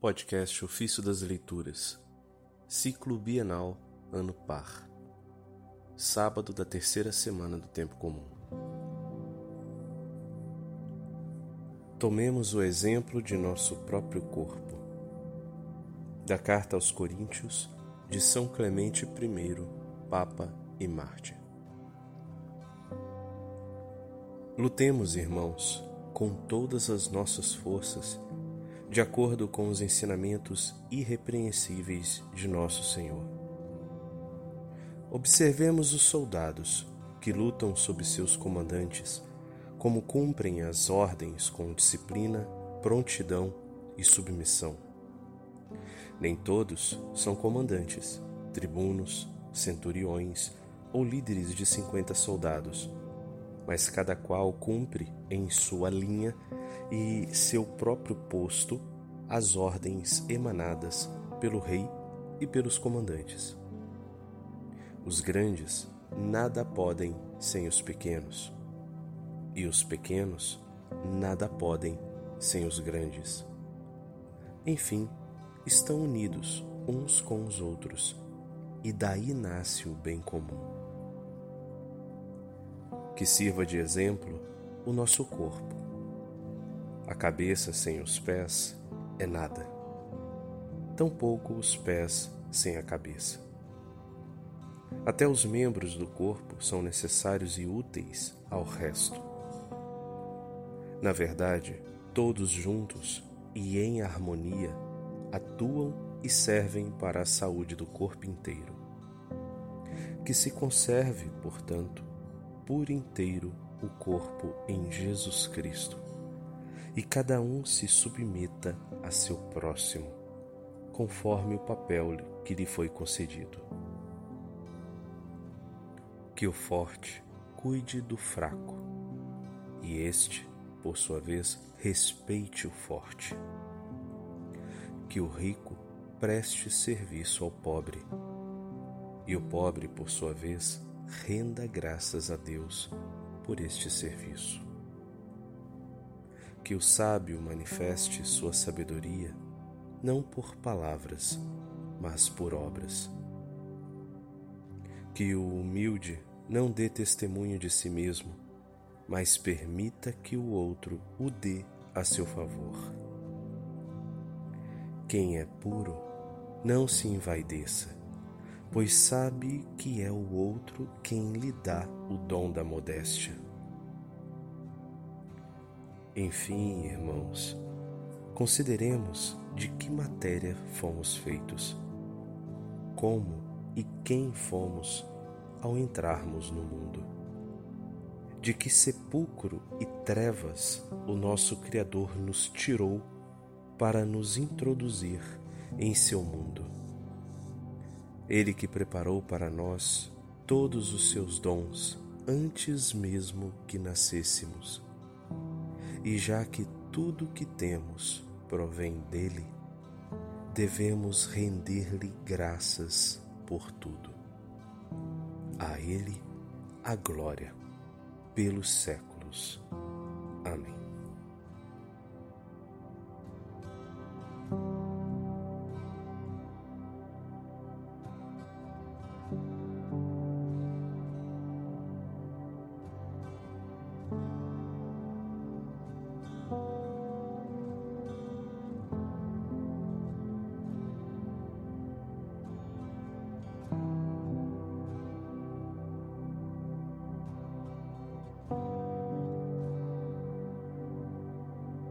Podcast Ofício das Leituras, Ciclo Bienal, Ano Par, sábado da terceira semana do Tempo Comum. Tomemos o exemplo de nosso próprio corpo. Da Carta aos Coríntios, de São Clemente I, Papa e Mártir. Lutemos, irmãos, com todas as nossas forças de acordo com os ensinamentos irrepreensíveis de nosso Senhor. Observemos os soldados que lutam sob seus comandantes, como cumprem as ordens com disciplina, prontidão e submissão. Nem todos são comandantes, tribunos, centuriões ou líderes de cinquenta soldados, mas cada qual cumpre em sua linha e seu próprio posto as ordens emanadas pelo rei e pelos comandantes. Os grandes nada podem sem os pequenos, e os pequenos nada podem sem os grandes. Enfim, estão unidos uns com os outros, e daí nasce o bem comum. Que sirva de exemplo o nosso corpo a cabeça sem os pés é nada, tampouco os pés sem a cabeça. Até os membros do corpo são necessários e úteis ao resto. Na verdade, todos juntos e em harmonia atuam e servem para a saúde do corpo inteiro. Que se conserve, portanto, por inteiro o corpo em Jesus Cristo e cada um se submeta a seu próximo, conforme o papel que lhe foi concedido. Que o forte cuide do fraco, e este, por sua vez, respeite o forte. Que o rico preste serviço ao pobre, e o pobre, por sua vez, renda graças a Deus por este serviço que o sábio manifeste sua sabedoria, não por palavras, mas por obras. Que o humilde não dê testemunho de si mesmo, mas permita que o outro o dê a seu favor. Quem é puro, não se envaideça, pois sabe que é o outro quem lhe dá o dom da modéstia. Enfim, irmãos, consideremos de que matéria fomos feitos, como e quem fomos ao entrarmos no mundo, de que sepulcro e trevas o nosso Criador nos tirou para nos introduzir em seu mundo. Ele que preparou para nós todos os seus dons antes mesmo que nascêssemos e já que tudo que temos provém dele, devemos render-lhe graças por tudo. A ele a glória pelos séculos. Amém.